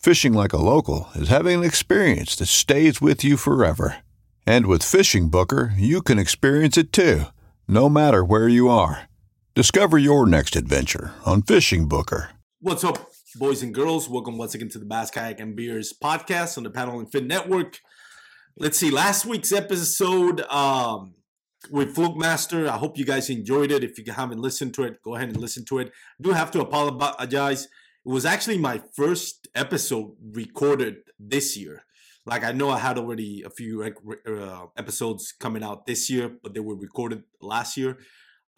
Fishing like a local is having an experience that stays with you forever. And with Fishing Booker, you can experience it too, no matter where you are. Discover your next adventure on Fishing Booker. What's up, boys and girls? Welcome once again to the Bass Kayak and Beers podcast on the Paddle and Fin Network. Let's see, last week's episode um, with Fluke Master. I hope you guys enjoyed it. If you haven't listened to it, go ahead and listen to it. I do have to apologize. It was actually my first episode recorded this year. Like I know I had already a few uh, episodes coming out this year, but they were recorded last year.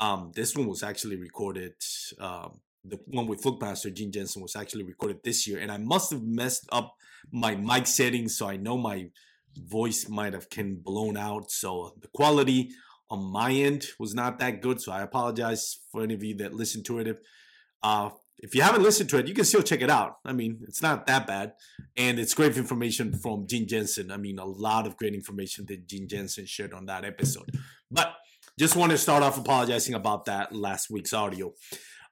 Um, this one was actually recorded um, the one with Master Gene Jensen was actually recorded this year, and I must have messed up my mic settings, so I know my voice might have been blown out. So the quality on my end was not that good. So I apologize for any of you that listened to it. If uh, if you haven't listened to it, you can still check it out. I mean, it's not that bad, and it's great information from Gene Jensen. I mean, a lot of great information that Gene Jensen shared on that episode. But just want to start off apologizing about that last week's audio.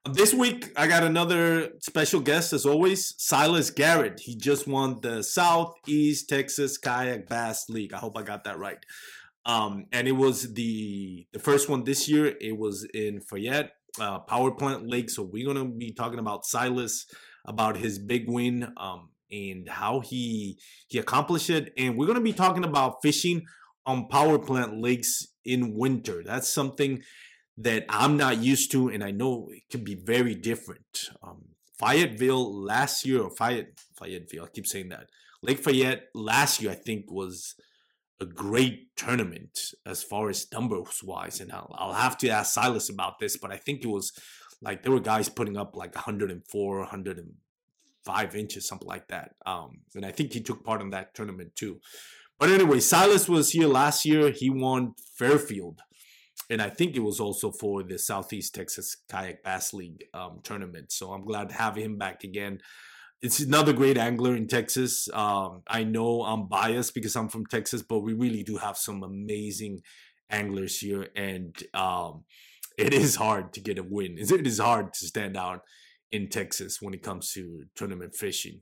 This week, I got another special guest, as always, Silas Garrett. He just won the Southeast Texas Kayak Bass League. I hope I got that right. Um, and it was the the first one this year. It was in Fayette uh, Power Plant Lake. So we're gonna be talking about Silas, about his big win, um, and how he he accomplished it. And we're gonna be talking about fishing on power plant lakes in winter. That's something that I'm not used to, and I know it can be very different. Um, Fayetteville last year, or Fayette, Fayetteville, I keep saying that. Lake Fayette last year, I think, was a great tournament as far as numbers wise. And I'll, I'll have to ask Silas about this, but I think it was like there were guys putting up like 104, 105 inches, something like that. Um, and I think he took part in that tournament too. But anyway, Silas was here last year. He won Fairfield and I think it was also for the Southeast Texas Kayak Bass League um, tournament. So I'm glad to have him back again. It's another great angler in Texas. Um, I know I'm biased because I'm from Texas, but we really do have some amazing anglers here, and um, it is hard to get a win. It is hard to stand out in Texas when it comes to tournament fishing.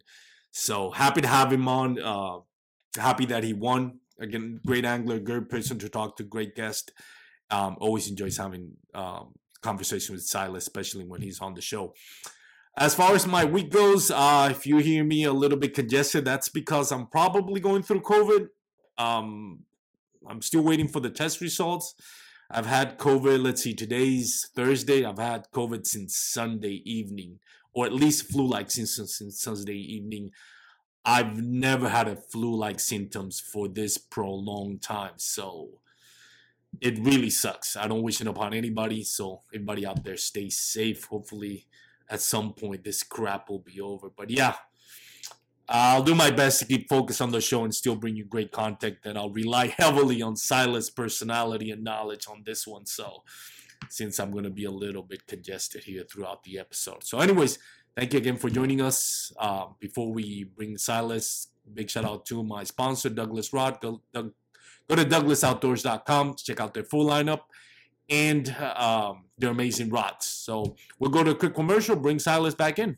So happy to have him on. Uh, happy that he won. Again, great angler, great person to talk to, great guest. Um, always enjoys having um, conversation with Silas, especially when he's on the show. As far as my week goes, uh, if you hear me a little bit congested, that's because I'm probably going through COVID. Um, I'm still waiting for the test results. I've had COVID, let's see, today's Thursday. I've had COVID since Sunday evening, or at least flu like since, since Sunday evening. I've never had a flu like symptoms for this prolonged time. So it really sucks. I don't wish it upon anybody. So everybody out there, stay safe. Hopefully, at some point this crap will be over. But yeah, I'll do my best to keep focused on the show and still bring you great content. And I'll rely heavily on Silas' personality and knowledge on this one. So since I'm going to be a little bit congested here throughout the episode. So, anyways, thank you again for joining us. Uh, before we bring Silas, big shout out to my sponsor, Douglas Rod. Doug go to douglasoutdoors.com to check out their full lineup and um, their amazing rods. So we'll go to a quick commercial, bring Silas back in.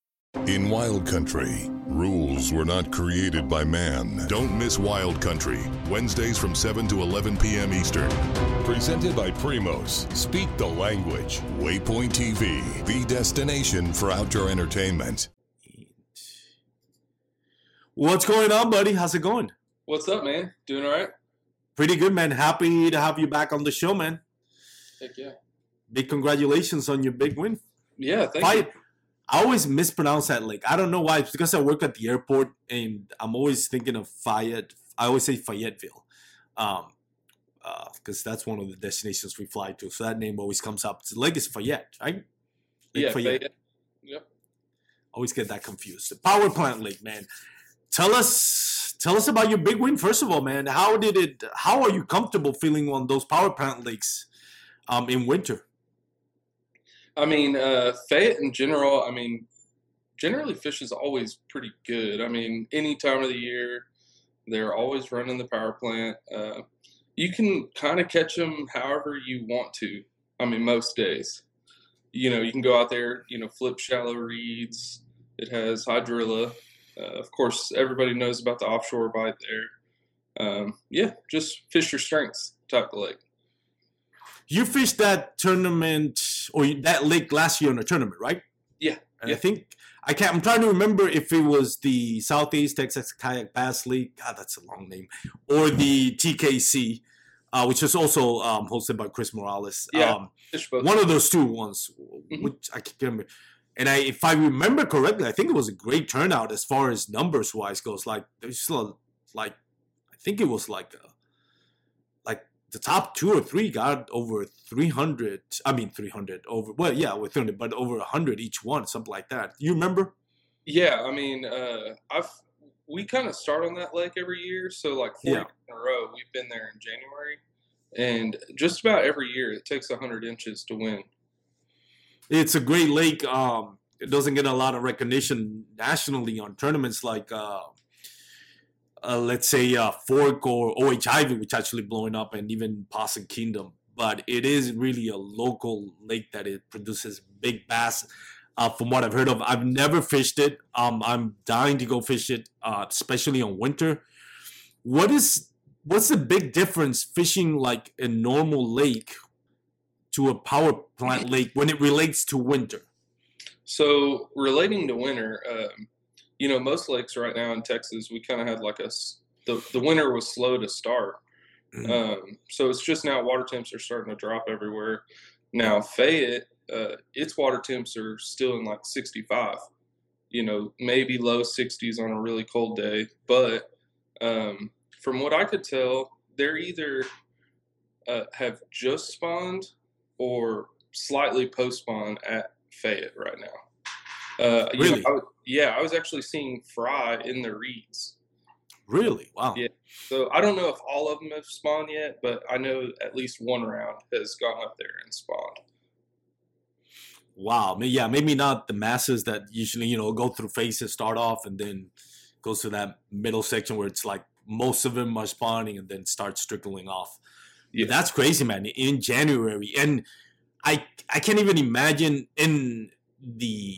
In Wild Country, rules were not created by man. Don't miss Wild Country, Wednesdays from 7 to 11 p.m. Eastern. Presented by Primos. Speak the language. Waypoint TV, the destination for outdoor entertainment. What's going on, buddy? How's it going? What's up, man? Doing all right? Pretty good, man. Happy to have you back on the show, man. Heck yeah. Big congratulations on your big win. Yeah, thank Fight. you. I always mispronounce that lake. I don't know why. It's because I work at the airport and I'm always thinking of Fayette. I always say Fayetteville, um, because that's one of the destinations we fly to. So that name always comes up. The lake is Fayette, right? Lake Yeah, Fayette. Yep. Always get that confused. The power plant lake, man. Tell us, tell us about your big win. First of all, man, how did it? How are you comfortable feeling on those power plant lakes, um, in winter? I mean, uh, Fayette in general, I mean, generally fish is always pretty good. I mean, any time of the year, they're always running the power plant. Uh, you can kind of catch them however you want to. I mean, most days. You know, you can go out there, you know, flip shallow reeds. It has hydrilla. Uh, of course, everybody knows about the offshore bite there. Um, yeah, just fish your strengths type of lake. You fished that tournament or that lake last year in a tournament, right? Yeah, And yeah. I think I can't. I'm trying to remember if it was the Southeast Texas Kayak Bass League. God, that's a long name. Or the TKC, uh, which is also um, hosted by Chris Morales. Yeah. Um, one of those two ones, Mhm. which I can't remember. And I, if I remember correctly, I think it was a great turnout as far as numbers wise goes. Like there's still like, I think it was like, like the top two or three got over 300. I mean 300 over. Well, yeah, with 300, but over 100 each one, something like that. You remember? Yeah, I mean, uh, I've we kind of start on that lake every year, so like four Yeah. in a row, we've been there in January, and just about every year it takes hundred inches to win. It's a great lake. Um, it doesn't get a lot of recognition nationally on tournaments like, uh, uh, let's say, uh, Fork or O.H. Ivie, which actually blowing up, and even Possum Kingdom. But it is really a local lake that it produces big bass. Uh, from what I've heard of, I've never fished it. Um, I'm dying to go fish it, uh, especially on winter. What is what's the big difference fishing like a normal lake to a power plant lake when it relates to winter? So relating to winter, um, you know, most lakes right now in Texas, we kind of had like a the the winter was slow to start. Um, so it's just now water temps are starting to drop everywhere. Now Fayette, uh, its water temps are still in like 65. You know, maybe low 60s on a really cold day. But um, from what I could tell, they're either uh, have just spawned or slightly post spawn at Fayette right now. Uh, you know, I was- yeah, I was actually seeing fry in the reeds. Really? Wow. Yeah. So I don't know if all of them have spawned yet, but I know at least one round has gone up there and spawned. Wow. Yeah, maybe not the masses that usually, you know, go through phases, start off, and then goes to that middle section where it's like most of them are spawning and then starts trickling off. Yeah. That's crazy, man. In January. And I I can't even imagine in the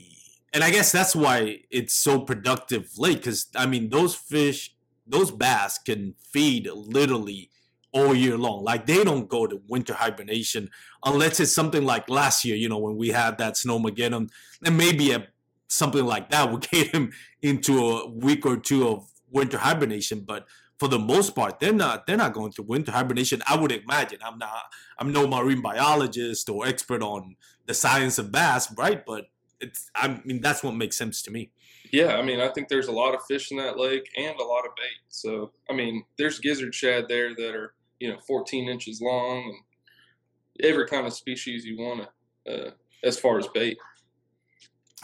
and I guess that's why it's so productive late, because I mean those fish, those bass can feed literally all year long. Like they don't go to winter hibernation unless it's something like last year, you know, when we had that snowmageddon, and maybe a something like that would get him into a week or two of winter hibernation. But for the most part, they're not they're not going through winter hibernation. I would imagine. I'm not I'm no marine biologist or expert on the science of bass, right? But it's I mean that's what makes sense to me. Yeah, I mean, I think there's a lot of fish in that lake and a lot of bait. So, I mean, there's gizzard shad there that are, you know, 14 inches long and every kind of species you want to, uh, as far as bait.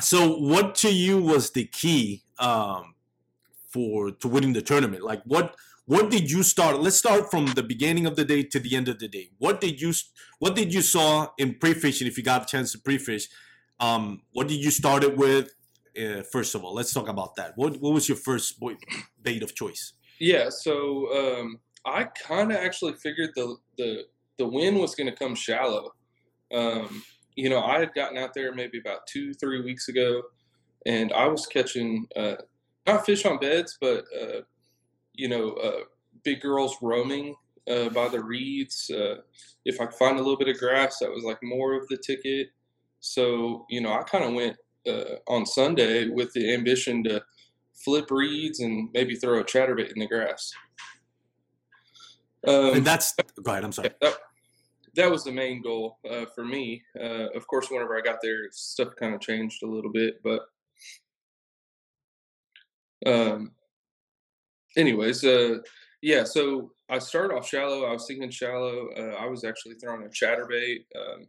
So, what to you was the key um, for to winning the tournament? Like, what what did you start? Let's start from the beginning of the day to the end of the day. What did you what did you saw in pre fishing? If you got a chance to pre fish, um, what did you start it with? Uh, first of all, let's talk about that. What what was your first bait of choice? Yeah, so um, I kind of actually figured the the the wind was going to come shallow. Um, you know, I had gotten out there maybe about two three weeks ago, and I was catching uh, not fish on beds, but uh, you know, uh, big girls roaming uh, by the reeds. Uh, if I find a little bit of grass, that was like more of the ticket. So you know, I kind of went uh, on Sunday with the ambition to flip reeds and maybe throw a chatterbait in the grass. Um, and that's go ahead. I'm sorry. That, that was the main goal uh, for me. Uh, of course, whenever I got there, stuff kind of changed a little bit, but um, anyways, uh, yeah. So I started off shallow. I was thinking shallow. Uh, I was actually throwing a chatterbait. Um,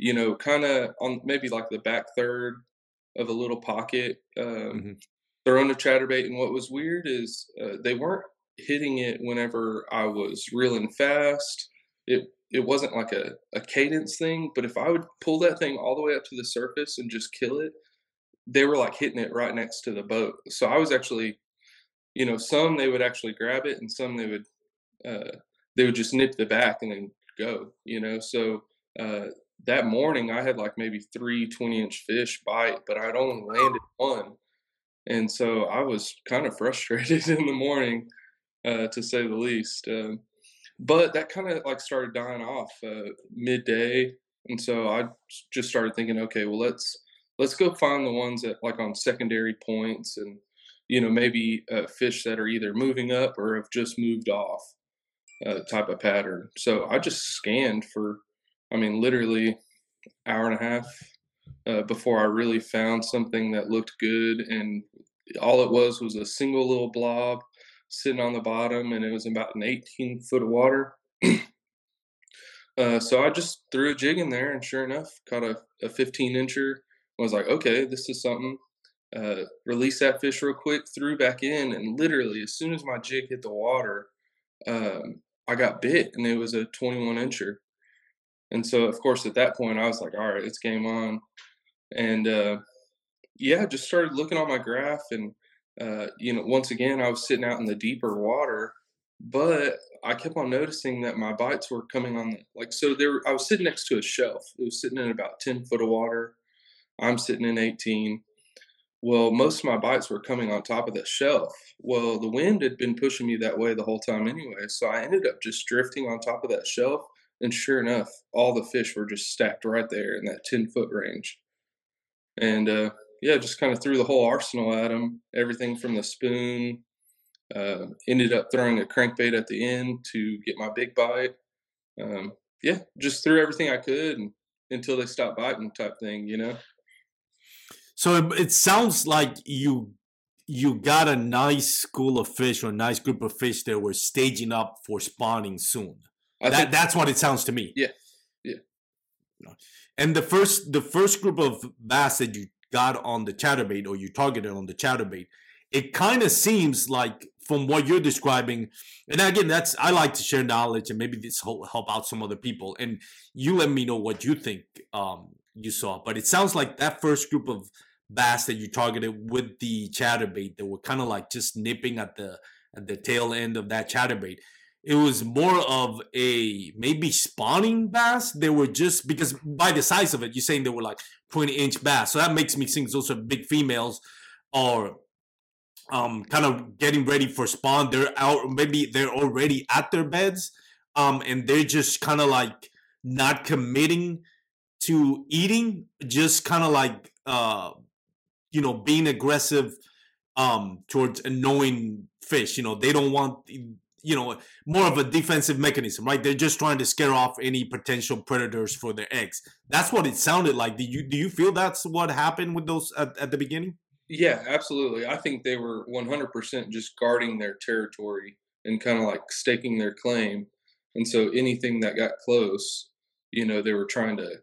you know, kind of on maybe like the back third of a little pocket, um, mm-hmm. throwing a chatterbait. And what was weird is uh, they weren't hitting it whenever I was reeling fast. It it wasn't like a, a cadence thing, but if I would pull that thing all the way up to the surface and just kill it, they were like hitting it right next to the boat. So I was actually, you know, some they would actually grab it, and some they would uh, they would just nip the back and then go. You know, so uh, that morning I had like maybe three 20 inch fish bite, but I'd only landed one. And so I was kind of frustrated in the morning, uh, to say the least. Um, but that kind of like started dying off uh, midday. And so I just started thinking, okay, well, let's, let's go find the ones that like on secondary points and, you know, maybe uh, fish that are either moving up or have just moved off uh, type of pattern. So I just scanned for I mean, literally hour and a half uh, before I really found something that looked good. And all it was was a single little blob sitting on the bottom, and it was about an 18 foot of water. uh, so I just threw a jig in there, and sure enough, caught a, a 15 incher. Was like, okay, this is something. Uh, release that fish real quick, threw back in, and literally, as soon as my jig hit the water, um, I got bit, and it was a 21 incher. And so, of course, at that point, I was like, all right, it's game on. And uh, yeah, just started looking on my graph. And, uh, you know, once again, I was sitting out in the deeper water, but I kept on noticing that my bites were coming on the, like, so there, I was sitting next to a shelf. It was sitting in about 10 foot of water. I'm sitting in 18. Well, most of my bites were coming on top of that shelf. Well, the wind had been pushing me that way the whole time anyway. So I ended up just drifting on top of that shelf and sure enough, all the fish were just stacked right there in that 10 foot range. And uh, yeah, just kind of threw the whole arsenal at them. Everything from the spoon, uh, ended up throwing a crankbait at the end to get my big bite. Um, yeah, just threw everything I could and, until they stopped biting, type thing, you know. So it, it sounds like you you got a nice school of fish or a nice group of fish that were staging up for spawning soon. I that, think, that's what it sounds to me. Yeah, yeah. And the first the first group of bass that you got on the chatterbait or you targeted on the chatterbait, it kind of seems like from what you're describing, and again, that's I like to share knowledge and maybe this will help out some other people. And you let me know what you think um, you saw. But it sounds like that first group of bass that you targeted with the chatterbait that were kind of like just nipping at the at the tail end of that chatterbait it was more of a maybe spawning bass. They were just because by the size of it, you're saying they were like 20 inch bass. So that makes me think those are big females are um kind of getting ready for spawn. They're out, maybe they're already at their beds. Um, and they're just kind of like not committing to eating, just kind of like uh you know, being aggressive um towards annoying fish. You know, they don't want you know more of a defensive mechanism right they're just trying to scare off any potential predators for their eggs that's what it sounded like do you do you feel that's what happened with those at, at the beginning Yeah, absolutely. I think they were 100% just guarding their territory and kind of like staking their claim. And so anything that got close, you know, they were trying to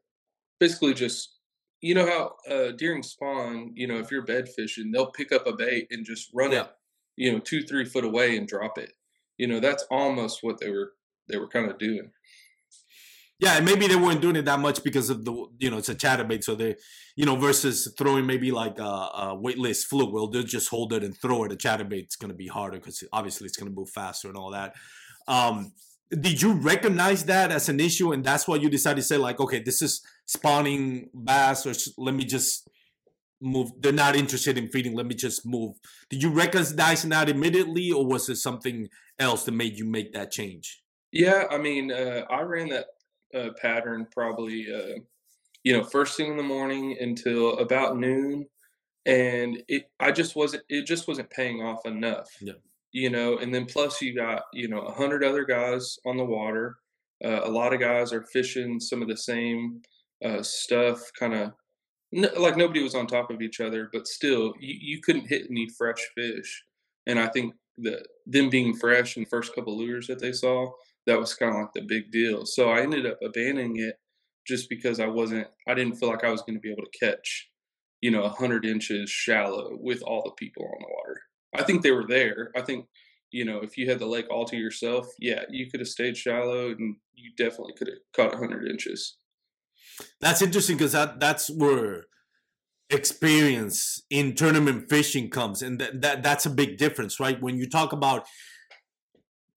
basically just, you know, how uh, during spawn, you know, if you're bed fishing, they'll pick up a bait and just run Yeah. it, you know, two, three foot away and drop it. You know, that's almost what they were, they were kind of doing. Yeah, and maybe they weren't doing it that much because of the you know it's a chatterbait, so they you know versus throwing maybe like a, a weightless fluke, well they'll just hold it and throw it. A chatterbait's going to be harder because obviously it's going to move faster and all that. Um, did you recognize that as an issue, and that's why you decided to say like, okay, this is spawning bass, or let me just move. They're not interested in feeding. Let me just move. Did you recognize that immediately, or was it something else that made you make that change? Yeah, I mean, uh, I ran that uh, pattern probably, uh, you know, first thing in the morning until about noon, and it, I just wasn't, it just wasn't paying off enough. Yeah. You know, and then plus you got, you know, a hundred other guys on the water. Uh, a lot of guys are fishing some of the same uh, stuff, kind of n- like nobody was on top of each other, but still, you, you couldn't hit any fresh fish. And I think that them being fresh in the first couple lures that they saw, that was kind of like the big deal. So I ended up abandoning it just because I wasn't, I didn't feel like I was going to be able to catch, you know, 100 inches shallow with all the people on the water. I think they were there. I think, you know, if you had the lake all to yourself, yeah, you could have stayed shallow and you definitely could have caught 100 inches. That's interesting because that that's where experience in tournament fishing comes, and that, that that's a big difference, right? When you talk about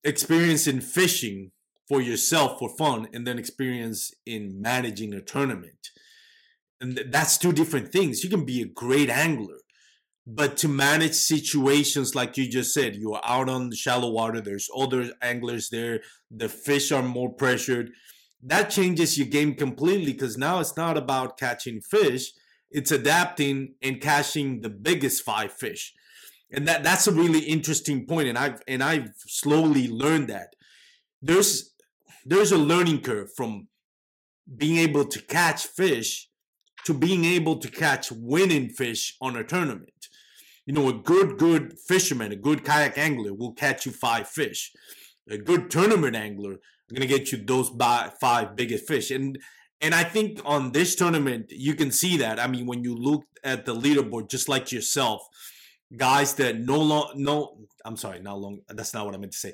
experience in fishing for yourself for fun, and then experience in managing a tournament, and th- that's two different things. You can be a great angler, but to manage situations like you just said, you are out on the shallow water. There's other anglers there. The fish are more pressured that changes your game completely because now it's not about catching fish it's adapting and catching the biggest five fish. And that that's a really interesting point and i've and i've slowly learned that. There's there's a learning curve from being able to catch fish to being able to catch winning fish on a tournament. You know a good good fisherman a good kayak angler will catch you five fish. A good tournament angler going to get you those bi- five biggest fish. And and i think on this tournament you can see that. I mean when you look at the leaderboard just like yourself guys that no long no i'm sorry not long that's not what i meant to say.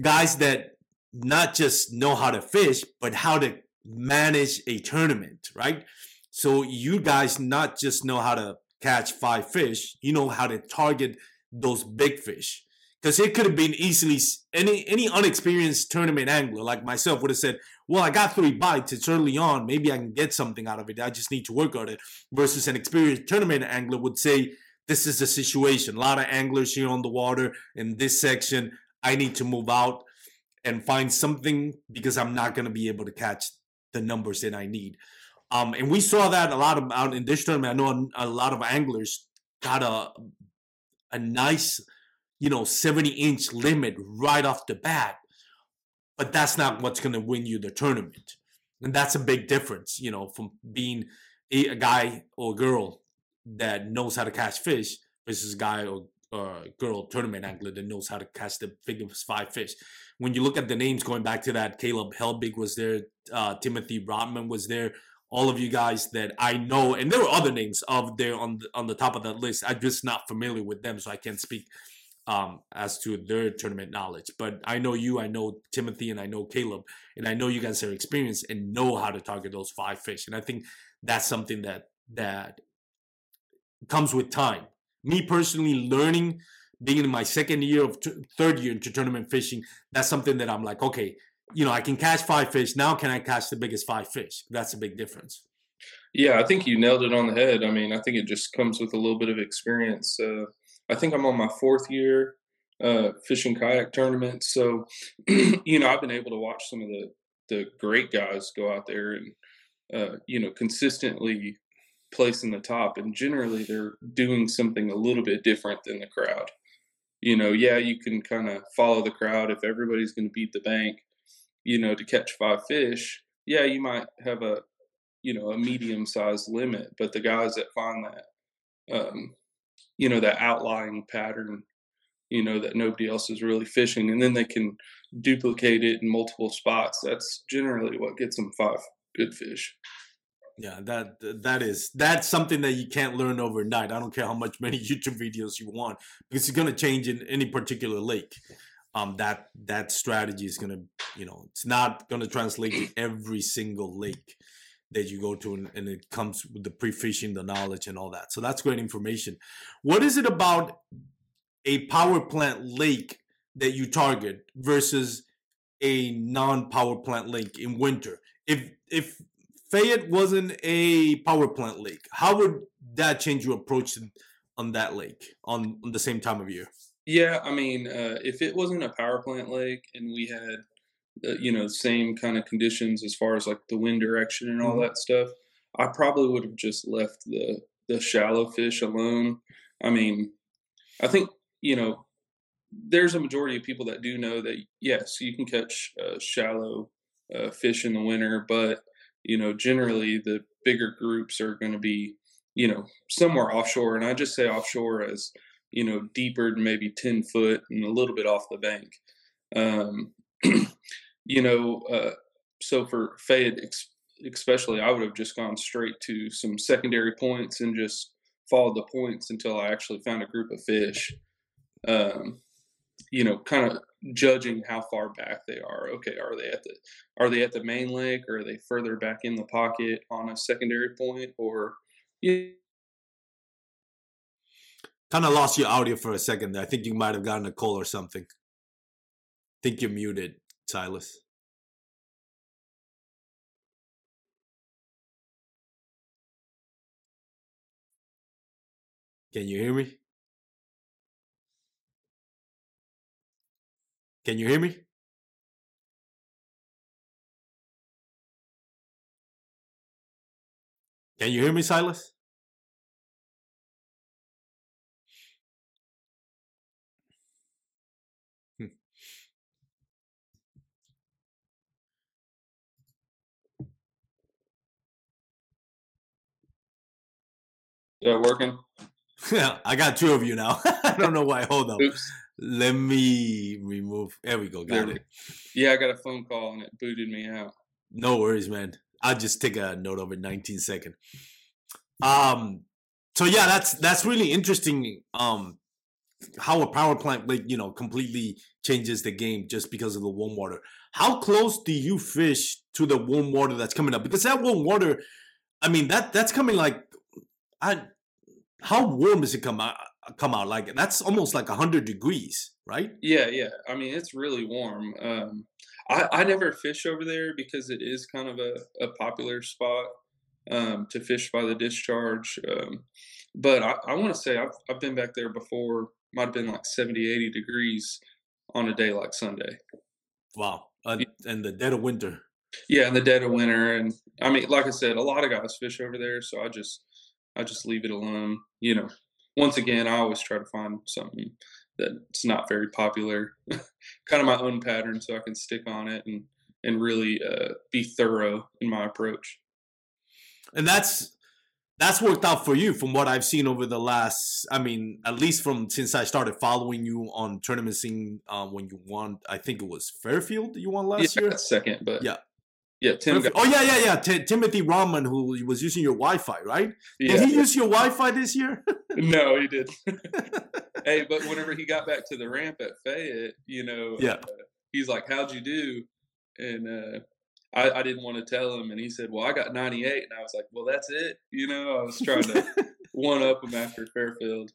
Guys that not just know how to fish but how to manage a tournament right? So you guys not just know how to catch five fish you know how to target those big fish because it could have been easily any any unexperienced tournament angler like myself would have said, "Well, I got three bites. It's early on. Maybe I can get something out of it. I just need to work on it." Versus an experienced tournament angler would say, "This is the situation. A lot of anglers here on the water in this section. I need to move out and find something because I'm not going to be able to catch the numbers that I need." Um, and we saw that a lot of out in this tournament. I know a, a lot of anglers got a a nice you know 70 inch limit right off the bat but that's not what's going to win you the tournament. And that's a big difference you know from being a, a guy or a girl that knows how to catch fish versus a guy or uh, girl tournament angler that knows how to catch the biggest five fish. When you look at the names going back to that caleb helbig was there uh, timothy rodman was there all of you guys that i know and there were other names of there on the, on the top of that list. I'm just not familiar with them so i can't speak um, as to their tournament knowledge. But I know you, I know Timothy, and I know Caleb, and I know you guys are experienced and know how to target those five fish. And I think that's something that that comes with time. Me personally, learning, being in my second year of t- third year into tournament fishing, that's something that I'm like, okay, you know, I can catch five fish. Now, can I catch the biggest five fish? That's a big difference. Yeah, I think you nailed it on the head. I mean, I think it just comes with a little bit of experience. Uh, I think I'm on my fourth year uh, fishing kayak tournament, so you know I've been able to watch some of the the great guys go out there and uh, you know consistently place in the top, and generally they're doing something a little bit different than the crowd. You know, yeah, you can kind of follow the crowd if everybody's going to beat the bank. You know, to catch five fish, yeah, you might have a you know a medium sized limit, but the guys that find that um, you know, that outlying pattern, you know, that nobody else is really fishing, and then they can duplicate it in multiple spots. That's generally what gets them five good fish. Yeah, that that is that's something that you can't learn overnight. I don't care how much many YouTube videos you want because it's gonna change in any particular lake. Um, that that strategy is gonna, you know, it's not gonna translate to every single lake that you go to, and, and it comes with the pre-fishing, the knowledge, and all that. So that's great information. What is it about a power plant lake that you target versus a non-power plant lake in winter? If if Fayette wasn't a power plant lake, how would that change your approach on that lake on, on the same time of year? Yeah, I mean, uh, if it wasn't a power plant lake and we had, uh, you know, same kind of conditions as far as like the wind direction and all mm-hmm. that stuff, I probably would have just left the the shallow fish alone. I mean, I think you know, there's a majority of people that do know that yes, you can catch uh, shallow uh, fish in the winter, but you know, generally the bigger groups are going to be, you know, somewhere offshore. And I just say offshore as, you know, deeper than maybe 10 foot and a little bit off the bank. Um, you know, uh, so for Fayette, especially, I would have just gone straight to some secondary points and just followed the points until I actually found a group of fish. Um, you know, kind of judging how far back they are. Okay, are they at the are they at the main lake or are they further back in the pocket on a secondary point or yeah. Kind of lost your audio for a second there. I think you might have gotten a call or something. think you're muted, Silas. Can you hear me? Can you hear me? Can you hear me, Silas? Yeah, working. Yeah, I got two of you now. I don't know why. Hold up. Oops. Let me remove. There we go. Got it. Yeah, I got a phone call and it booted me out. No worries, man. I'll just take a note of it. 19 second. Um. So yeah, that's that's really interesting. Um, how a power plant like you know completely changes the game just because of the warm water. How close do you fish to the warm water that's coming up? Because that warm water, I mean that that's coming like, I, how warm is it come out? come out like? That's almost like 100 degrees right? Yeah yeah. I mean it's really warm. Um i i never fish over there because it is kind of a, a popular spot um to fish by the discharge um but i, I want to say I've, I've been back there before. Might have been like 70 80 degrees on a day like sunday. Wow uh, in the dead of winter. Yeah in the dead of winter and i mean like i said a lot of guys fish over there so i just i just leave it alone you know once again, I always try to find something that's not very popular, kind of my own pattern, so I can stick on it and and really uh, be thorough in my approach. And that's that's worked out for you from what I've seen over the last. I mean, at least from since I started following you on tournament scene um, when you won. I think it was Fairfield you won last yeah, year. Second, but yeah, yeah, Tim. Got- oh yeah, yeah, yeah. T- Timothy Rahman, who was using your Wi-Fi, right? Yeah, Did he use your Wi-Fi this year? no, he did. hey, but whenever he got back to the ramp at Fayette, you know, yeah, uh, he's like, "How'd you do?" And uh, I, I didn't want to tell him, and he said, "Well, I got 98," and I was like, "Well, that's it." You know, I was trying to one up him after Fairfield.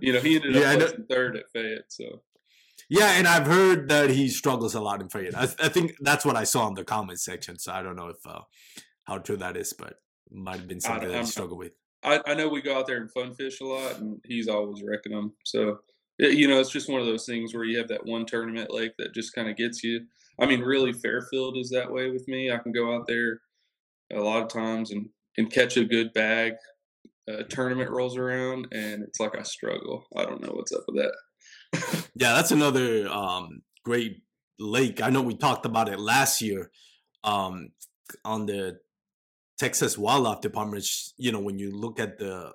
you know, he ended up yeah, third at Fayette, so yeah, and I've heard that he struggles a lot in Fayette. I, I think that's what I saw in the comment section. So I don't know if uh, how true that is, but might have been something that he struggled with. I, I know we go out there and fun fish a lot, and he's always wrecking them. So you know, it's just one of those things where you have that one tournament lake that just kind of gets you. I mean, really, Fairfield is that way with me. I can go out there a lot of times and and catch a good bag. A tournament rolls around, and it's like I struggle. I don't know what's up with that yeah, that's another um, great lake. I know we talked about it last year um, on the Texas Wildlife Department. You know, when you look at the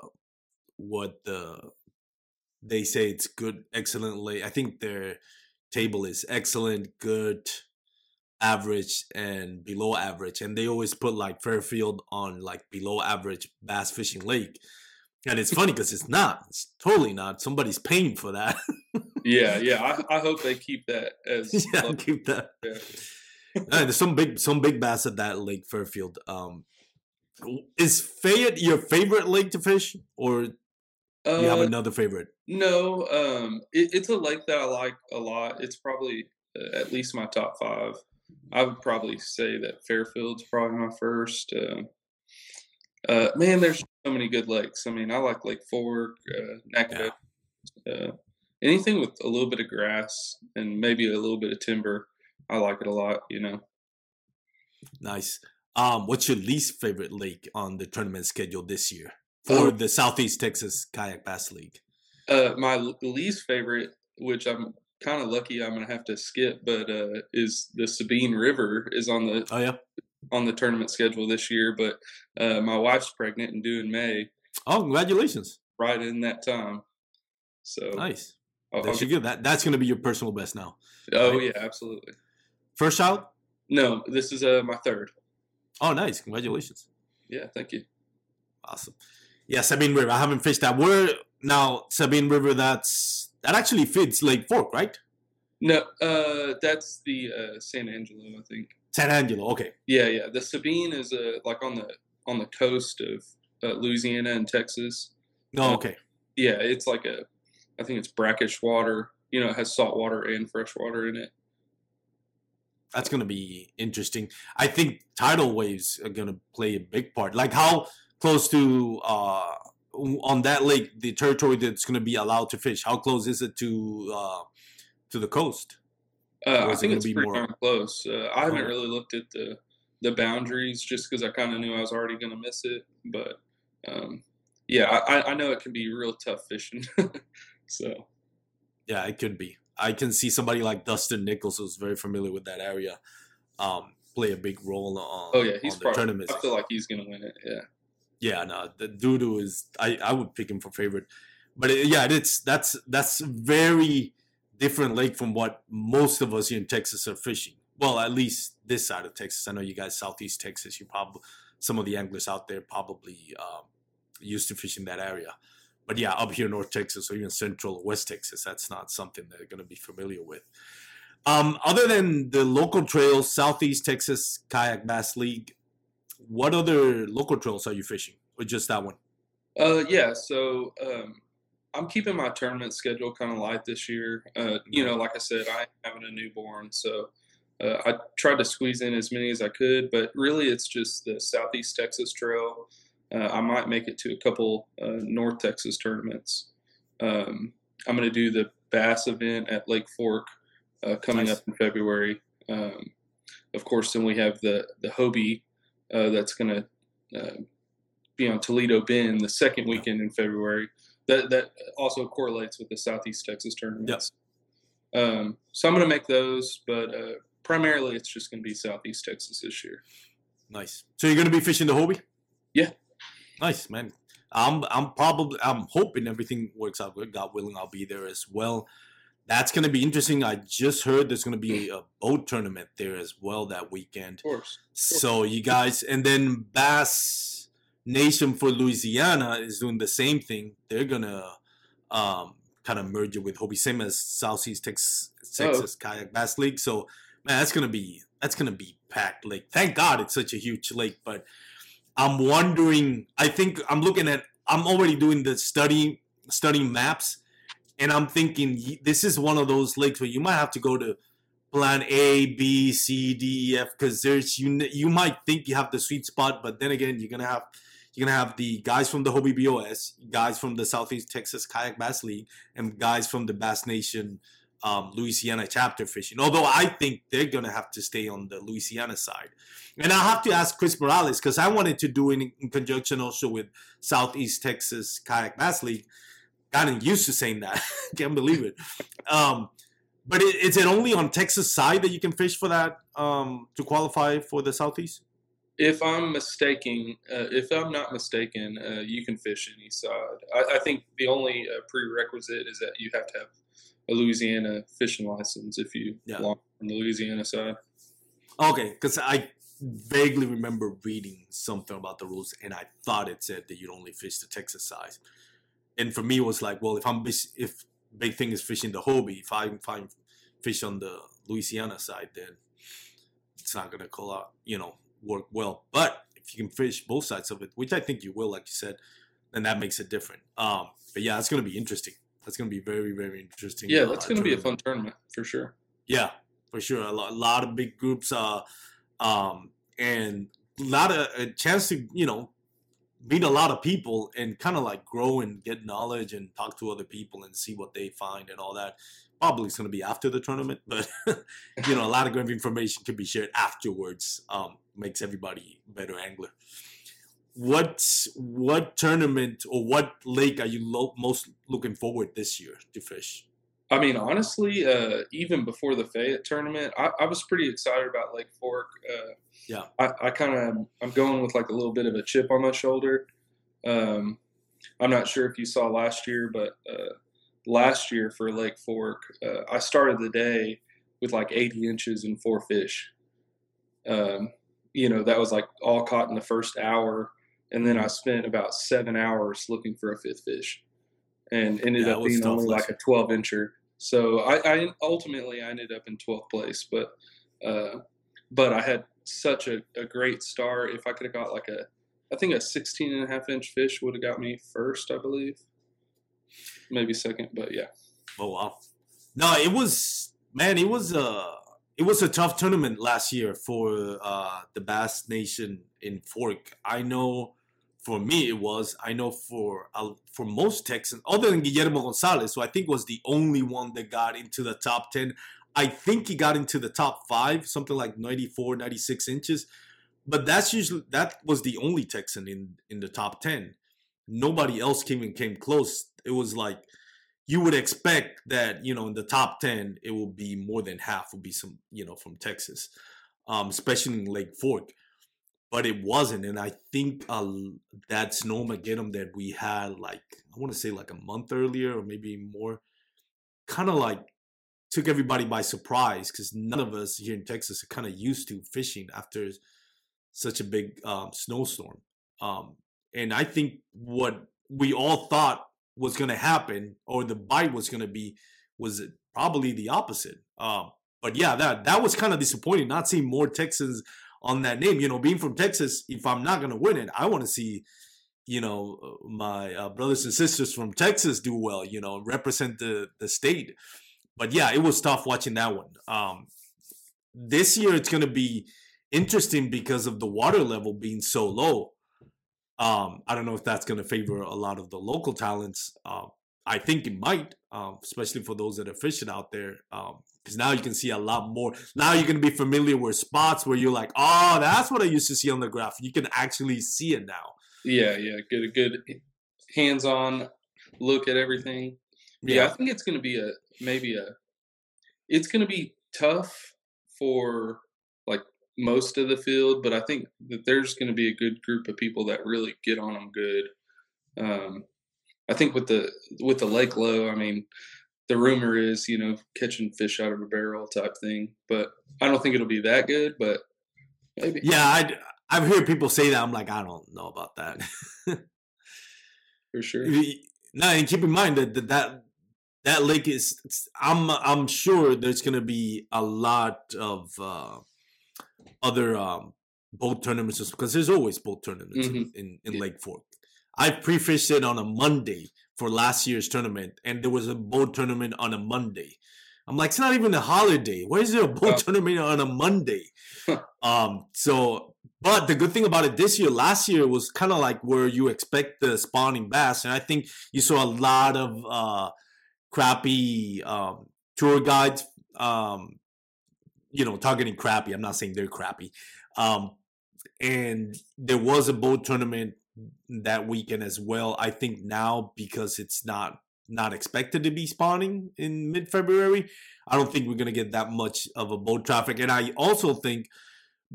what the they say it's good, excellent lake. I think their table is excellent, good, average, and below average. And they always put like Fairfield on like below average bass fishing lake. And it's funny because it's not. It's totally not. Somebody's paying for that. Yeah, yeah. I, I hope they keep that as yeah, keep that. Yeah. There's some big some big bass at that lake Fairfield. Um, is Fayette your favorite lake to fish, or do you have Uh, another favorite? No, um, it, it's a lake that I like a lot. It's probably uh, at least my top five. I would probably say that Fairfield's probably my first. Uh, uh, man, there's so many good lakes. I mean, I like Lake Fork, uh, Nacogdoches, uh, anything with a little bit of grass and maybe a little bit of timber. I like it a lot. You know. Nice. Um, what's your least favorite lake on the tournament schedule this year for Oh. the Southeast Texas Kayak Bass League? Uh, my least favorite, which I'm kind of lucky I'm gonna have to skip, but uh, is the Sabine River is on the Oh yeah. On the tournament schedule this year. But uh, my wife's pregnant and due in May, Oh, congratulations! right in that time. So Nice. I'll- That's I'll. That that's gonna be your personal best now. oh right. yeah, absolutely. First child? No, this is uh, my third. Oh, nice. Congratulations. Yeah, thank you. Awesome. Yeah, Sabine River. I haven't fished that. Where now Sabine River? That's that actually fits Lake Fork, right? No, uh, that's the uh, San Angelo, I think. San Angelo. Okay. Yeah, yeah. The Sabine is uh, like on the on the coast of uh, Louisiana and Texas. No. Okay. Yeah, it's like a, I think it's brackish water. You know, it has salt water and fresh water in it. That's gonna be interesting. I think tidal waves are gonna play a big part. Like how close to uh on that lake, the territory that's gonna be allowed to fish. How close is it to uh to the coast? Uh, I is it think it's be pretty more- darn close. Uh, I haven't really looked at the the boundaries just because I kind of knew I was already going to miss it. But um, yeah, I, I- know it can be real tough fishing. so Yeah, it could be. I can see somebody like Dustin Nichols, who's very familiar with that area, um, play a big role on. oh yeah, he's probably. tournaments. I feel like he's going to win it. Yeah. Yeah, no, the Dudu is. I I would pick him for favorite, but it, yeah, it's that's that's very different lake from what most of us here in Texas are fishing. Well, at least this side of Texas. I know you guys southeast Texas. You probably some of the anglers out there probably um, used to fish in that area. But yeah, up here in North Texas or even Central or West Texas, that's not something they're going to be familiar with. Um, other than the local trails, Southeast Texas Kayak Bass League, what other local trails are you fishing, or just that one? Uh, yeah. So um, I'm keeping my tournament schedule kind of light this year. Uh, you know, like I said, I am having a newborn, so uh, I tried to squeeze in as many as I could. But really, it's just the Southeast Texas Trail. Uh, I might make it to a couple uh, North Texas tournaments. Um, I'm going to do the Bass event at Lake Fork uh, coming Nice. up in February. Um, of course, then we have the the Hobie uh, that's going to be on Toledo Bend the second weekend in February. That that also correlates with the Southeast Texas tournaments. Um, so I'm going to make those, but uh, primarily it's just going to be Southeast Texas this year. Nice. So you're gonna be fishing the Hobie? Yeah. Nice, man. I'm I'm probably I'm hoping everything works out good. God willing, I'll be there as well. That's gonna be interesting. I just heard there's gonna be a boat tournament there as well that weekend. Of course. So you guys, and then Bass Nation for Louisiana is doing the same thing. They're gonna um, kind of merge it with Hobie, same as Southeast Texas, Texas Kayak Bass League. So man, that's gonna be that's gonna be packed lake. Thank God it's such a huge lake, but I'm wondering. I think I'm looking at. I'm already doing the study studying maps, and I'm thinking this is one of those lakes where you might have to go to plan A, B, C, D, E, F because there's you. You might think you have the sweet spot, but then again, you're gonna have you're gonna have the guys from the Hobie BOS, guys from the Southeast Texas Kayak Bass League, and guys from the Bass Nation um, Louisiana chapter fishing. Although I think they're gonna have to stay on the Louisiana side, and I have to ask Chris Morales because I wanted to do it in, in conjunction also with Southeast Texas Kayak Bass League. Gotten used to saying that, can't believe it. Um, but is it only on Texas side that you can fish for that um, to qualify for the Southeast? If I'm mistaken, uh, if I'm not mistaken, uh, you can fish any side. I, I think the only uh, prerequisite is that you have to have a Louisiana fishing license if you Yeah. belong on the Louisiana side. Okay, because I vaguely remember reading something about the rules, and I thought it said that you'd only fish the Texas side. And for me, it was like, well, if I'm if big thing is fishing the Hobie, if I find fish on the Louisiana side, then it's not gonna call out, you know, work well. But if you can fish both sides of it, which I think you will, like you said, then that makes it different. Um, but yeah, it's gonna be interesting. That's gonna be very, very interesting. Yeah, uh, that's going to be a fun tournament for sure. Yeah, for sure. A lot, a lot of big groups, uh, um, and a lot of a chance to you know meet a lot of people and kind of like grow and get knowledge and talk to other people and see what they find and all that. Probably it's going to be after the tournament, but you know, a lot of good information can be shared afterwards. Um, makes everybody better angler. What what tournament or what lake are you lo- most looking forward this year to fish? I mean, honestly, uh, even before the Fayette tournament, I, I was pretty excited about Lake Fork. Uh, Yeah. I, I kind of I'm going with like a little bit of a chip on my shoulder. Um, I'm not sure if you saw last year, but uh, last year for Lake Fork, uh, I started the day with like 80 inches and four fish. Um, you know, that was like all caught in the first hour, and then I spent about seven hours looking for a fifth fish, and ended Yeah, up being only like a 12 incher. So I, I ultimately I ended up in 12th place, but uh, but I had such a, a great start. If I could have got like a, I think a 16 and a half inch fish would have got me first, I believe, maybe second, but yeah. Oh wow. No, it was man, it was uh it was a tough tournament last year for uh the Bass Nation in Fork. I know for me it was. I know for uh, for most Texans, other than Guillermo Gonzalez, who I think was the only one that got into the top 10. I think he got into the top five, something like 94, 96 inches. But that's usually that was the only Texan in in the top 10. Nobody else came and came close. It was like you would expect that you know in the top 10 it will be more than half will be some you know from texas um especially in lake fork but it wasn't and i think uh that snowmageddon that we had like i want to say like a month earlier or maybe more kind of like took everybody by surprise because none of us here in texas are kind of used to fishing after such a big um, snowstorm um and i think what we all thought was going to happen or the bite was going to be was probably the opposite. Um, but yeah, that that was kind of disappointing not seeing more Texans on that name. You know, being from Texas, if I'm not going to win it, I want to see you know my uh, brothers and sisters from Texas do well. You know, represent the the state. But yeah, it was tough watching that one. Um, this year it's going to be interesting because of the water level being so low. Um, I don't know if that's going to favor a lot of the local talents. Uh, I think it might, um, especially for those that are fishing out there, because now you can see a lot more. Now you're going to be familiar with spots where you're like, oh, that's what I used to see on the graph. You can actually see it now. Yeah, yeah, get a good hands-on look at everything. Yeah, I think it's going to be a maybe a. It's going to be tough for like most of the field, but I think that there's going to be a good group of people that really get on them good. Um, I think with the with the lake low, I mean, the rumor is you know catching fish out of a barrel type thing, but I don't think it'll be that good. But maybe. Yeah, I I've heard people say that. I'm like, I don't know about that. for sure. No, and keep in mind that that that, that lake is. I'm I'm sure there's gonna be a lot of uh, other um, boat tournaments because there's always boat tournaments in, in, in Yeah. Lake Fork. I pre-fished it on a Monday for last year's tournament, and there was a boat tournament on a Monday. I'm like, it's not even a holiday. Why is there a boat tournament on a Monday? um, so, but the good thing about it this year, last year was kind of like where you expect the spawning bass, and I think you saw a lot of uh, crappy um, tour guides. Um, you know, targeting crappy. I'm not saying they're crappy. Um, and there was a boat tournament that weekend as well. I think now because it's not not expected to be spawning in mid February, I don't think we're gonna get that much of a boat traffic. And I also think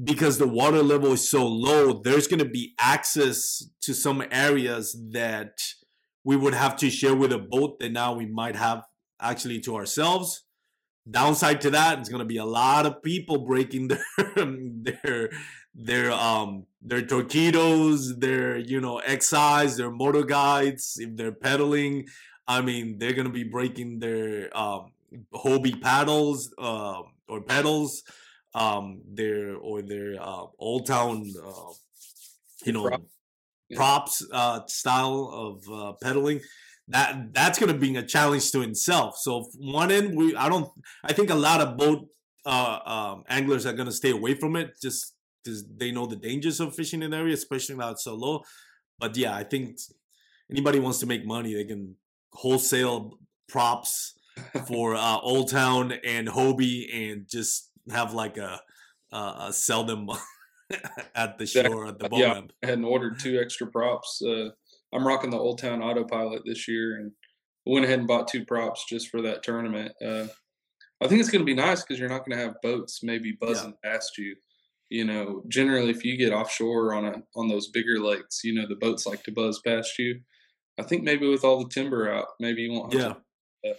because the water level is so low, there's to be access to some areas that we would have to share with a boat that now we might have actually to ourselves. Downside to that, it's to be a lot of people breaking their their their um their Torqeedos, their you know excise, their motor guides if they're pedaling. I mean, they're going to be breaking their um Hobie paddles uh, or pedals um their or their uh, old town uh, you know Prop. yeah. props uh, style of uh, pedaling that that's going to be a challenge to itself so one end we i don't i think a lot of boat uh, um, anglers are going to stay away from it just because they know the dangers of fishing in the area especially now it's so low but yeah i think anybody wants to make money they can wholesale props for uh, Old Town and Hobie and just have like a, uh, sell them at the shore at the boat yeah, I hadn't ordered two extra props. Uh, I'm rocking the Old Town Autopilot this year and went ahead and bought two props just for that tournament. Uh, I think it's going to be nice because you're not going to have boats maybe buzzing yeah. past you. You know, generally, if you get offshore on a on those bigger lakes, you know the boats like to buzz past you. I think maybe with all the timber out, maybe you won't. yeah. To,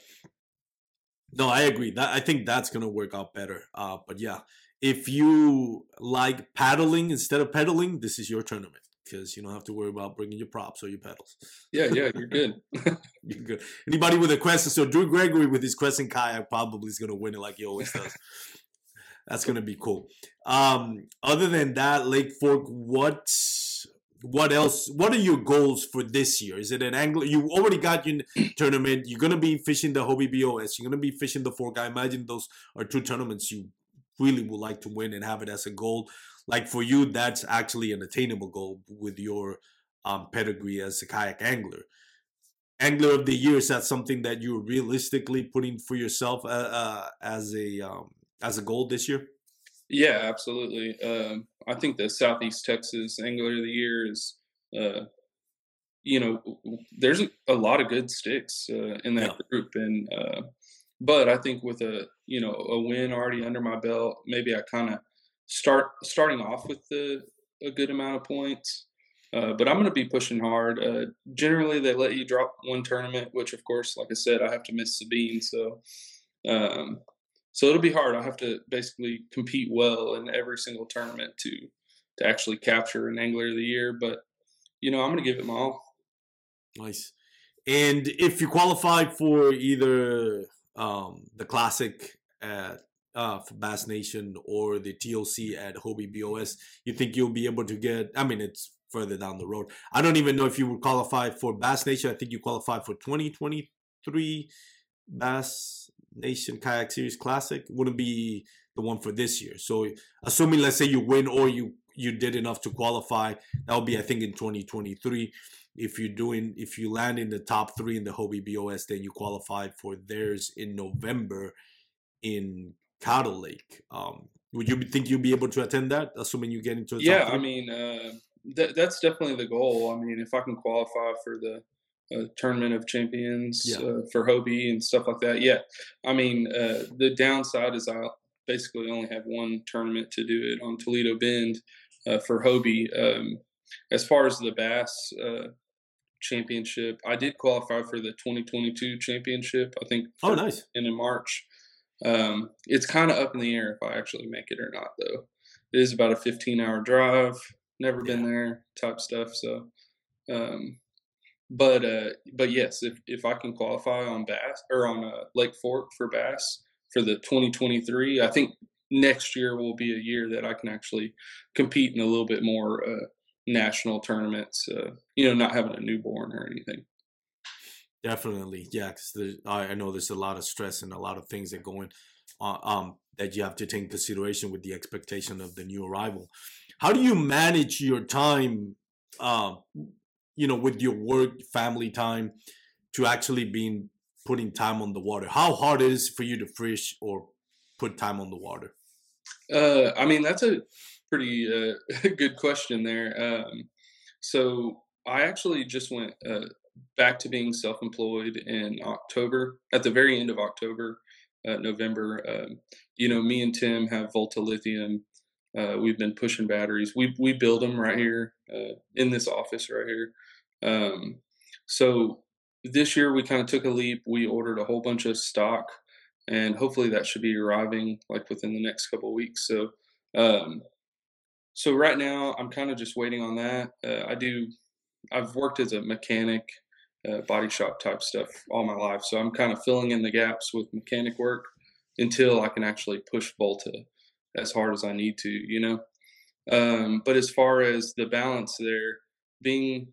no, I agree. That I think that's gonna work out better. Uh, but yeah, if you like paddling instead of pedaling, this is your tournament because you don't have to worry about bringing your props or your pedals. Yeah, yeah, you're good. you're good. Anybody with a question? So Drew Gregory with his Crescent kayak probably is gonna win it like he always does. That's gonna be cool. Um, other than that, Lake Fork, what what else what are your goals for this year? Is it an angler you already got your tournament you're going to be fishing the hobie bos you're going to be fishing the fork. I imagine those are two tournaments you really would like to win and have it as a goal. Like for you that's actually an attainable goal with your um, pedigree as a kayak angler. Angler of the year is that something that you're realistically putting for yourself uh, uh, as a um, as a goal this year yeah, absolutely. Um, I think the Southeast Texas Angler of the Year is, uh, you know, there's a, a, lot of good sticks uh, in that yeah. group, and uh, but I think with a you know a win already under my belt, maybe I kind of start starting off with the a good amount of points. Uh, but I'm going to be pushing hard. Uh, generally, they let you drop one tournament, which, of course, like I said, I have to miss Sabine. So, um, so it'll be hard. I have to basically compete well in every single tournament to to actually capture an angler of the year. But you know, I'm going to give it my all. Nice. And if you qualify for either um, the classic at uh, Bass Nation or the TOC at Hobie BOS, you think you'll be able to get? I mean, it's further down the road. I don't even know if you would qualify for Bass Nation. I think you qualify for 2023 Bass Nation Kayak Series Classic wouldn't be the one for this year. So assuming let's say you win or you you did enough to qualify, that will be I think in 2023. If you're doing if you land in the top three in the Hobie BOS, then you qualify for theirs in November in Cattle Lake. Um, would you think you'll be able to attend that, assuming you get into? It? Yeah, I mean, uh, th- that's definitely the goal. I mean, if I can qualify for the a tournament of champions yeah. uh, for Hobie and stuff like that. Yeah, I mean uh, the downside is I basically only have one tournament to do it on Toledo Bend uh, for Hobie. Um, as far as the Bass uh, Championship, I did qualify for the 2022 championship. I think. Oh, nice! And in March, um, it's kind of up in the air if I actually make it or not. Though it is about a 15 hour drive. Never yeah. been there, type stuff. So. Um, but uh, but yes, if if I can qualify on Bass or on uh, Lake Fork for Bass for the 2023, I think next year will be a year that I can actually compete in a little bit more uh, national tournaments. Uh, you know, not having a newborn or anything. Definitely, yeah. Because I know there's a lot of stress and a lot of things that go in, uh, um, that you have to take consideration with the expectation of the new arrival. How do you manage your time uh, you know, with your work, family time, to actually being putting time on the water? How hard it is for you to fish or put time on the water? Uh, I mean, that's a pretty uh, good question there. Um, so I actually just went uh, back to being self-employed in October, at the very end of October, uh, November. Um, you know, me and Tim have Volta Lithium Uh, we've been pushing batteries. We we build them right here uh, in this office right here. Um, so this year we kind of took a leap. We ordered a whole bunch of stock, and hopefully that should be arriving like within the next couple weeks. So, um, so right now I'm kind of just waiting on that. Uh, I do. I've worked as a mechanic, uh, body shop type stuff all my life, so I'm kind of filling in the gaps with mechanic work until I can actually push Volta as hard as I need to, you know. Um, but as far as the balance there, being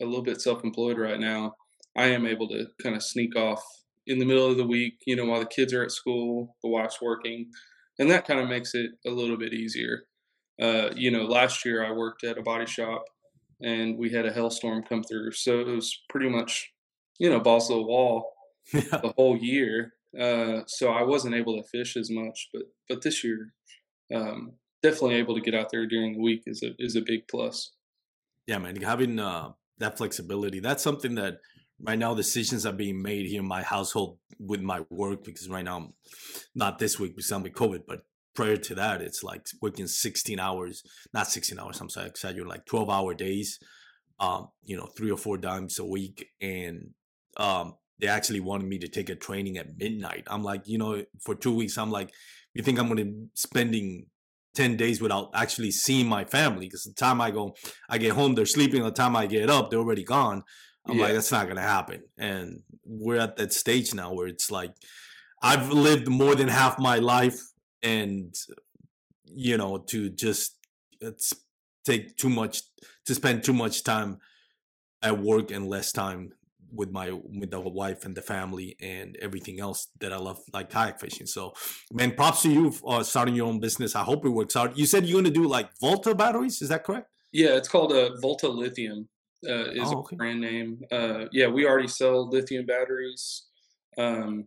a little bit self-employed right now, I am able to kind of sneak off in the middle of the week, you know, while the kids are at school, the wife's working, and that kind of makes it a little bit easier. Uh, you know, last year I worked at a body shop and we had a hailstorm come through, so it was pretty much, you know, balls to the wall yeah. the whole year. Uh, so I wasn't able to fish as much, but but this year, um, definitely able to get out there during the week is a is a big plus. Yeah, man, having uh, that flexibility that's something that right now decisions are being made here in my household with my work because right now I'm not this week because I'm with COVID, but prior to that, it's like working 16 hours, not 16 hours, I'm sorry, exaggerating, like 12 hour days, um, you know, three or four times a week. And um, they actually wanted me to take a training at midnight. I'm like, you know, for two weeks, I'm like, you think I'm going to spending 10 days without actually seeing my family? Because the time I go, I get home, they're sleeping. The time I get up, they're already gone. I'm yeah. like, that's not going to happen. And we're at that stage now where it's like, I've lived more than half my life and, you know, to just it's take too much, to spend too much time at work and less time with my with the wife and the family and everything else that I love, like kayak fishing. So, man, props to you uh, starting your own business. I hope it works out. You said you're going to do like Volta batteries. Is that correct? Yeah, it's called a uh, Volta Lithium. Uh, is oh, okay. a brand name. Uh, yeah, we already sell lithium batteries. Um,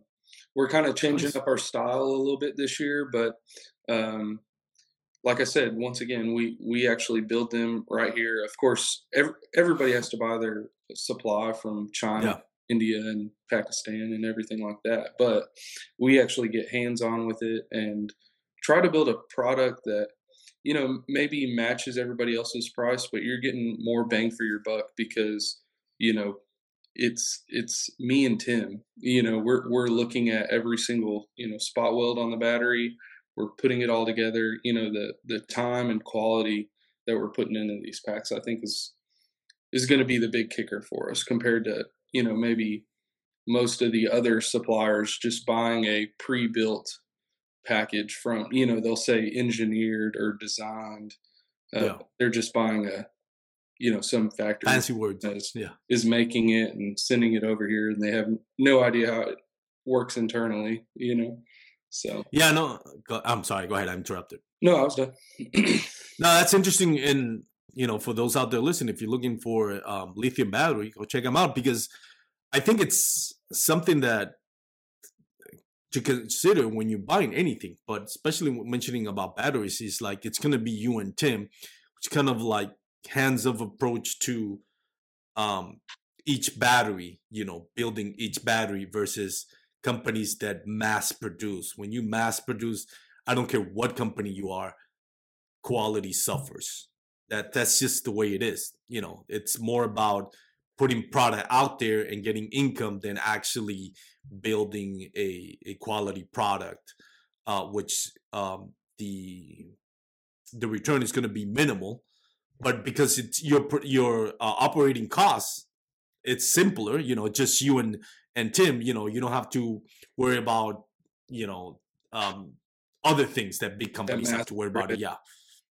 we're kind of changing nice. up our style a little bit this year, but um, like I said, once again, we we actually build them right here. Of course, every, everybody has to buy their supply from China, yeah. India, and Pakistan, and everything like that. But we actually get hands on with it and try to build a product that you know maybe matches everybody else's price, but you're getting more bang for your buck because you know it's it's me and Tim. You know, we're we're looking at every single you know spot weld on the battery. We're putting it all together. You know, the the time and quality that we're putting into these packs, I think is is going to be the big kicker for us compared to you know maybe most of the other suppliers just buying a pre-built package from you know they'll say engineered or designed uh, yeah. they're just buying a you know some factory fancy words is, yeah is making it and sending it over here and they have no idea how it works internally you know so yeah no i'm sorry go ahead i interrupted. No i was done. No that's interesting and you know, for those out there listening, if you're looking for um, lithium battery, go check them out because I think it's something that to consider when you're buying anything, but especially mentioning about batteries is like it's gonna be you and Tim, which kind of like hands of approach to um, each battery, you know, building each battery versus companies that mass produce. When you mass produce, I don't care what company you are, quality suffers that that's just the way it is you know it's more about putting product out there and getting income than actually building a, a quality product uh, which um, the the return is going to be minimal but because it's your your uh, operating costs it's simpler you know just you and and tim you know you don't have to worry about you know um, other things that big companies have to worry about yeah.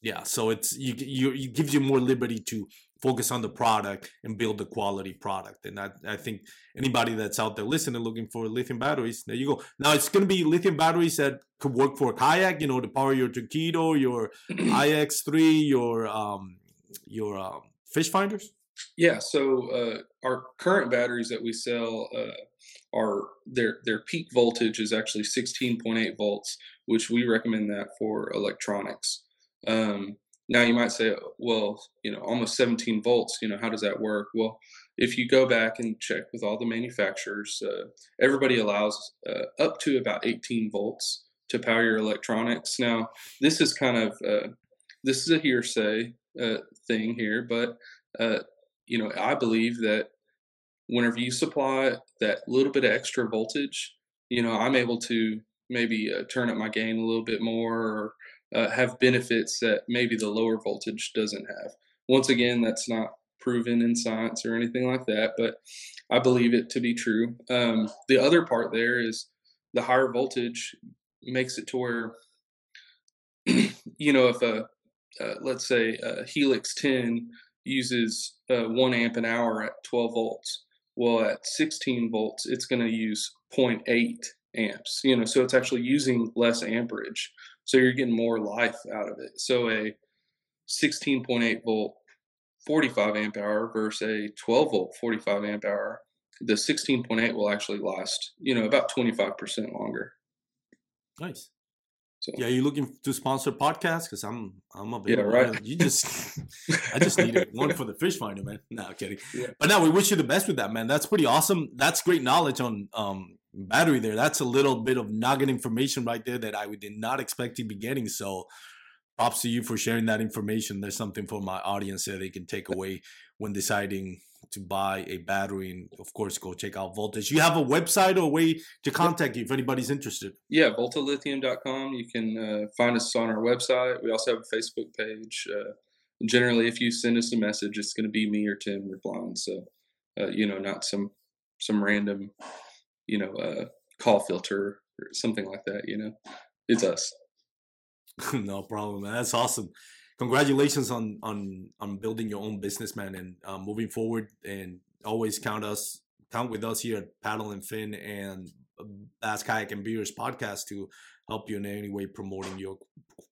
Yeah so it's you you it gives you more liberty to focus on the product and build a quality product and I, I think anybody that's out there listening looking for lithium batteries there you go. Now it's going to be lithium batteries that could work for a kayak you know to power your Torqeedo your ix3 your um your um, fish finders yeah so uh, our current batteries that we sell uh, are their their peak voltage is actually 16.8 volts which we recommend that for electronics um, now you might say, well, you know, almost 17 volts. You know, how does that work? Well, if you go back and check with all the manufacturers, uh, everybody allows uh, up to about 18 volts to power your electronics. Now, this is kind of uh, this is a hearsay uh, thing here, but uh, you know, I believe that whenever you supply that little bit of extra voltage, you know, I'm able to maybe uh, turn up my gain a little bit more or uh, have benefits that maybe the lower voltage doesn't have. Once again, that's not proven in science or anything like that, but I believe it to be true. Um, the other part there is the higher voltage makes it to where, you know, if a, uh, let's say a Helix 10 uses uh, one amp an hour at 12 volts, well, at 16 volts, it's going to use 0.8 amps, you know, so it's actually using less amperage. So you're getting more life out of it. So a 16.8 volt 45 amp hour versus a 12 volt 45 amp hour, the 16.8 will actually last, you know, about 25% longer. Nice. So, yeah, you looking to sponsor podcasts? Because I'm I'm a bit yeah right. You just I just needed one for the fish finder, man. No, I'm kidding. Yeah. But now we wish you the best with that, man. That's pretty awesome. That's great knowledge on um battery there. That's a little bit of nugget information right there that I did not expect to be getting. So props to you for sharing that information. There's something for my audience that they can take away when deciding to buy a battery. And of course, go check out Voltage. You have a website or a way to contact you if anybody's interested. Yeah, voltalithium.com. You can uh, find us on our website. We also have a Facebook page. Uh, generally, if you send us a message, it's going to be me or Tim replying. So, uh, you know, not some some random, you know, uh, call filter or something like that. You know, it's us. no problem, man. That's awesome congratulations on on on building your own business, man, and um, moving forward. And always count us count with us here at Paddle and Fin and Bass Kayak and Beers podcast to help you in any way promoting your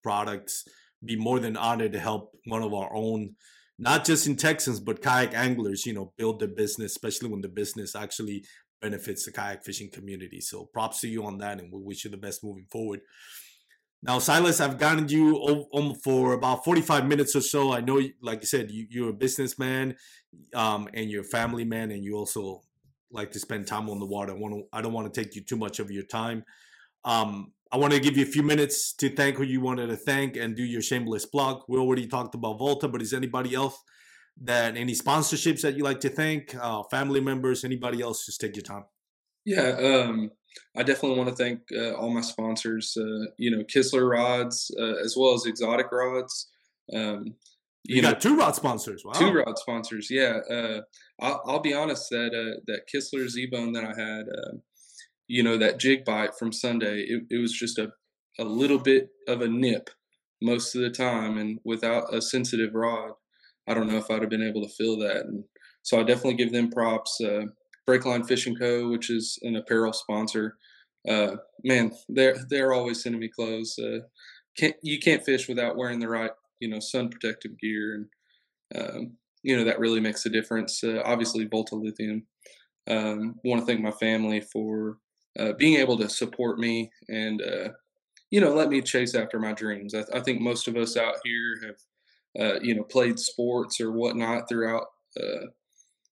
products. Be more than honored to help one of our own, not just in Texans, but kayak anglers. You know, build their business, especially when the business actually benefits the kayak fishing community. So props to you on that, and we wish you the best moving forward. Now, Silas, I've gotten you on for about 45 minutes or so. I know, like you said, you, are a businessman um, and you're a family man, and you also like to spend time on the water. I, want to, I don't want to take you too much of your time. Um, I want to give you a few minutes to thank who you wanted to thank and do your shameless plug. We already talked about Volta, but is anybody else that any sponsorships that you like to thank, uh, family members, anybody else? Just take your time. Yeah, um, I definitely want to thank uh, all my sponsors. Uh, you know, Kistler Rods uh, as well as Exotic Rods. Um, you, you know, got two rod sponsors. Wow. Two rod sponsors. Yeah. Uh, I'll, I'll, be honest that uh, that Kistler Z-Bone that I had, uh, you know, that jig bite from Sunday, it, it was just a a little bit of a nip most of the time, and without a sensitive rod, I don't know if I'd have been able to feel that. And so I definitely give them props. Breakline Fishing Co., which is an apparel sponsor. Uh, man, they're they're always sending me clothes. Uh, can't you can't fish without wearing the right you know sun protective gear, and um, you know that really makes a difference. Uh, obviously, Volta Lithium. Um, want to thank my family for uh, being able to support me and uh, you know let me chase after my dreams. I, I think most of us out here have uh, you know played sports or whatnot throughout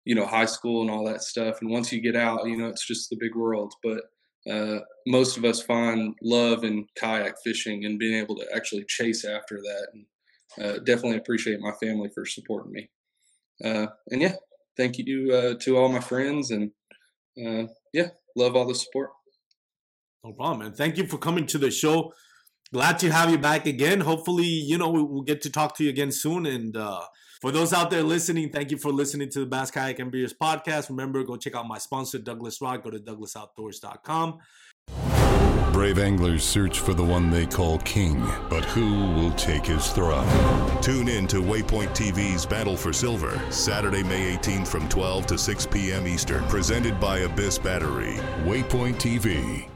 you know high school and all that stuff. And once you get out you know it's just the big world. But uh, most of us find love in kayak fishing and being able to actually chase after that. And uh, definitely appreciate my family for supporting me. Uh, and yeah thank you to uh, to all my friends and uh, yeah love all the support. No problem man. Thank you for coming to the show. Glad to have you back again. Hopefully you know we'll get to talk to you again soon. And uh, for those out there listening, thank you for listening to the Bass Kayak and Beers podcast. Remember, go check out my sponsor, Douglas Rod. Go to douglasoutdoors.com. Brave anglers search for the one they call king, but who will take his throne? Tune in to Waypoint TV's Battle for Silver, Saturday, May 18th from 12 to 6 p.m. Eastern, presented by Abyss Battery. Waypoint TV.